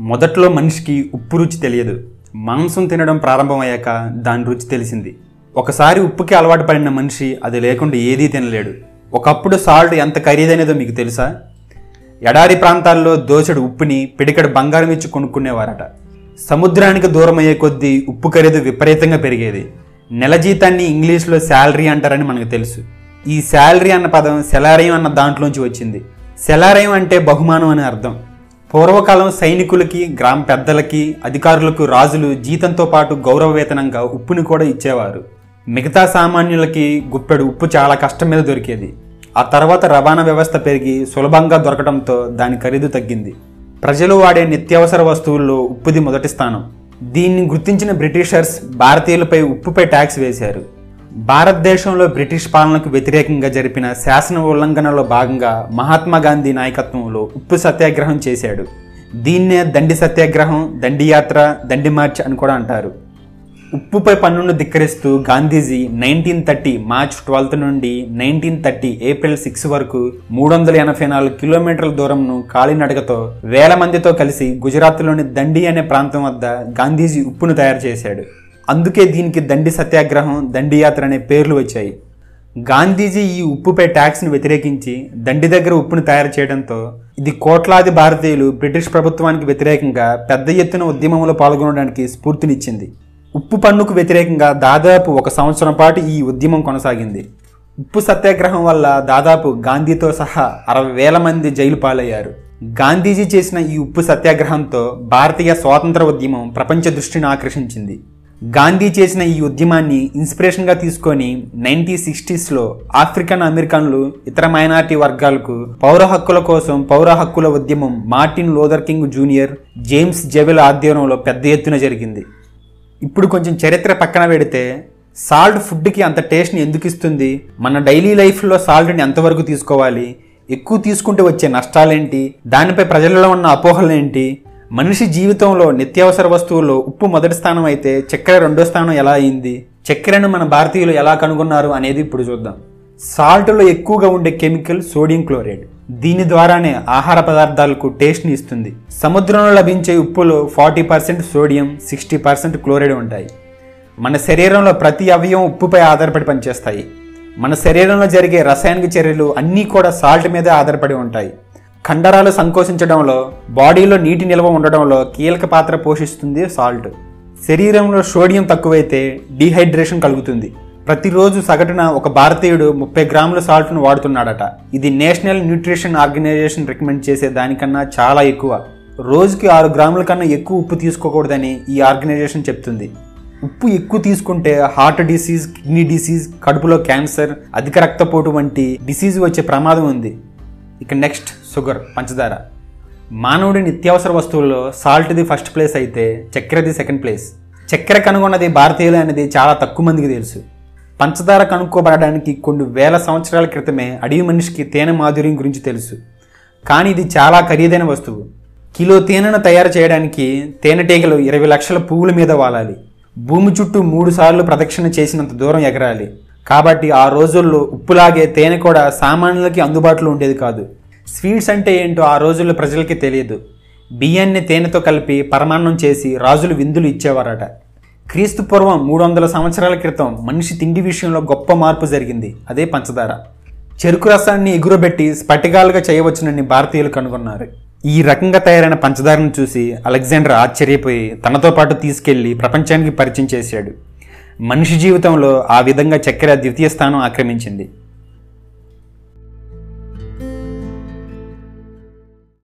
మొదట్లో మనిషికి ఉప్పు రుచి తెలియదు. మాంసం తినడం ప్రారంభమయ్యాక దాని రుచి తెలిసింది. ఒకసారి ఉప్పుకి అలవాటు పడిన మనిషి అది లేకుండా ఏదీ తినలేడు. ఒకప్పుడు సాల్ట్ ఎంత ఖరీదైనదో మీకు తెలుసా? ఎడారి ప్రాంతాల్లో దోసెడు ఉప్పుని పిడికడు బంగారం ఇచ్చి కొనుక్కునేవారట. సముద్రానికి దూరమయ్యే కొద్దీ ఉప్పు ఖరీదు విపరీతంగా పెరిగేది. నెల జీతాన్ని ఇంగ్లీష్లో శాలరీ అంటారని మనకు తెలుసు. ఈ శాలరీ అన్న పదం సెలారయం అన్న దాంట్లోంచి వచ్చింది. సెలారయం అంటే బహుమానం అని అర్థం. పూర్వకాలం సైనికులకి గ్రామ పెద్దలకి అధికారులకు రాజులు జీతంతో పాటు గౌరవ వేతనంగా ఉప్పుని కూడా ఇచ్చేవారు. మిగతా సామాన్యులకి గుప్పెడు ఉప్పు చాలా కష్టం మీద దొరికేది. ఆ తర్వాత రవాణా వ్యవస్థ పెరిగి సులభంగా దొరకడంతో దాని ఖరీదు తగ్గింది. ప్రజలు వాడే నిత్యావసర వస్తువుల్లో ఉప్పుది మొదటి స్థానం. దీన్ని గుర్తించిన బ్రిటిషర్స్ భారతీయులపై ఉప్పుపై ట్యాక్స్ వేశారు. భారతదేశంలో బ్రిటిష్ పాలనకు వ్యతిరేకంగా జరిపిన శాసన ఉల్లంఘనలో భాగంగా మహాత్మా గాంధీ నాయకత్వంలో ఉప్పు సత్యాగ్రహం చేశాడు. దీన్నే దండి సత్యాగ్రహం దండి యాత్ర దండి మార్చ్ అని కూడా అంటారు. ఉప్పుపై పన్నును ధిక్కరిస్తూ Gandhiji nineteen thirty March twelfth నుండి నైన్టీన్ థర్టీ ఏప్రిల్ సిక్స్ వరకు మూడు వందల ఎనభై నాలుగు కిలోమీటర్ల దూరంను కాలినడకతో వేల మందితో కలిసి గుజరాత్లోని దండి అనే ప్రాంతం వద్ద గాంధీజీ ఉప్పును తయారు చేశాడు. అందుకే దీనికి దండి సత్యాగ్రహం దండి యాత్ర అనే పేర్లు వచ్చాయి. గాంధీజీ ఈ ఉప్పుపై ట్యాక్స్ను వ్యతిరేకించి దండి దగ్గర ఉప్పును తయారు చేయడంతో ఇది కోట్లాది భారతీయులు బ్రిటిష్ ప్రభుత్వానికి వ్యతిరేకంగా పెద్ద ఎత్తున ఉద్యమంలో పాల్గొనడానికి స్ఫూర్తినిచ్చింది. ఉప్పు పన్నుకు వ్యతిరేకంగా దాదాపు ఒక సంవత్సరం పాటు ఈ ఉద్యమం కొనసాగింది. ఉప్పు సత్యాగ్రహం వల్ల దాదాపు గాంధీతో సహా అరవై వేల మంది జైలు పాలయ్యారు. గాంధీజీ చేసిన ఈ ఉప్పు సత్యాగ్రహంతో భారతీయ స్వాతంత్ర ఉద్యమం ప్రపంచ దృష్టిని ఆకర్షించింది. గాంధీ చేసిన ఈ ఉద్యమాన్ని ఇన్స్పిరేషన్గా తీసుకొని నైన్టీన్ సిక్స్టీస్లో ఆఫ్రికన్ అమెరికన్లు ఇతర మైనారిటీ వర్గాలకు పౌర హక్కుల కోసం పౌర హక్కుల ఉద్యమం Martin Luther King junior James Jewell ఆధ్వర్యంలో పెద్ద ఎత్తున జరిగింది. ఇప్పుడు కొంచెం చరిత్ర పక్కన పెడితే సాల్ట్ ఫుడ్కి అంత టేస్ట్ని ఎందుకు ఇస్తుంది? మన డైలీ లైఫ్లో సాల్ట్ని ఎంతవరకు తీసుకోవాలి? ఎక్కువ తీసుకుంటే వచ్చే నష్టాలేంటి? దానిపై ప్రజలలో ఉన్న అపోహలు ఏంటి మనిషి జీవితంలో నిత్యావసర వస్తువుల్లో ఉప్పు మొదటి స్థానం అయితే చక్కెర రెండో స్థానం ఎలా అయింది? చక్కెరను మన భారతీయులు ఎలా కనుగొన్నారు అనేది ఇప్పుడు చూద్దాం. సాల్ట్లో ఎక్కువగా ఉండే కెమికల్ సోడియం క్లోరైడ్. దీని ద్వారానే ఆహార పదార్థాలకు టేస్ట్ని ఇస్తుంది. సముద్రంలో లభించే ఉప్పులో forty percent sodium sixty percent chloride ఉంటాయి. మన శరీరంలో ప్రతి అవయవం ఉప్పుపై ఆధారపడి పనిచేస్తాయి. మన శరీరంలో జరిగే రసాయనిక చర్యలు అన్నీ కూడా సాల్ట్ మీదే ఆధారపడి ఉంటాయి. కండరాలు సంకోచించడంలో బాడీలో నీటి నిల్వ ఉండడంలో కీలక పాత్ర పోషిస్తుంది సాల్ట్. శరీరంలో సోడియం తక్కువైతే డీహైడ్రేషన్ కలుగుతుంది. ప్రతిరోజు సగటున ఒక భారతీయుడు ముప్పై గ్రాముల సాల్ట్ను వాడుతున్నాడట. ఇది నేషనల్ న్యూట్రిషన్ ఆర్గనైజేషన్ రికమెండ్ చేసే దానికన్నా చాలా ఎక్కువ. రోజుకి ఆరు గ్రాముల కన్నా ఎక్కువ ఉప్పు తీసుకోకూడదని ఈ ఆర్గనైజేషన్ చెప్తుంది. ఉప్పు ఎక్కువ తీసుకుంటే హార్ట్ డిసీజ్ కిడ్నీ డిసీజ్ కడుపులో క్యాన్సర్ అధిక రక్తపోటు వంటి డిసీజ్ వచ్చే ప్రమాదం ఉంది. ఇక నెక్స్ట్. షుగర్ పంచదార. మానవుడి నిత్యావసర వస్తువుల్లో సాల్ట్ది ఫస్ట్ ప్లేస్ అయితే చక్కెరది సెకండ్ ప్లేస్. చక్కెర కనుగొన్నది భారతీయులు అనేది చాలా తక్కువ మందికి తెలుసు. పంచదార కనుక్కోబడడానికి కొన్ని వేల సంవత్సరాల క్రితమే అడవి మనిషికి తేనె మాధుర్యం గురించి తెలుసు. కానీ ఇది చాలా ఖరీదైన వస్తువు. కిలో తేనెను తయారు చేయడానికి తేనెటీగలు ఇరవై లక్షల పువ్వుల మీద వాలాలి. భూమి చుట్టూ మూడు సార్లు ప్రదక్షిణ చేసినంత దూరం ఎగరాలి. కాబట్టి ఆ రోజుల్లో ఉప్పులాగే తేనె కూడా సామాన్యులకి అందుబాటులో ఉండేది కాదు. స్వీట్స్ అంటే ఏంటో ఆ రోజుల్లో ప్రజలకి తెలియదు. బియ్యాన్ని తేనెతో కలిపి పరమాన్నం చేసి రాజులు విందులు ఇచ్చేవారట. క్రీస్తు పూర్వం మూడు వందల సంవత్సరాల క్రితం మనిషి తిండి విషయంలో గొప్ప మార్పు జరిగింది. అదే పంచదార. చెరుకు రసాన్ని ఎగురబెట్టి స్ఫటికాలుగా చేయవచ్చునని భారతీయులు కనుగొన్నారు. ఈ రకంగా తయారైన పంచదారను చూసి అలెగ్జాండర్ ఆశ్చర్యపోయి తనతో పాటు తీసుకెళ్ళి ప్రపంచానికి పరిచయం చేశాడు. మనిషి జీవితంలో ఆ విధంగా చక్కెర ద్వితీయ స్థానం ఆక్రమించింది.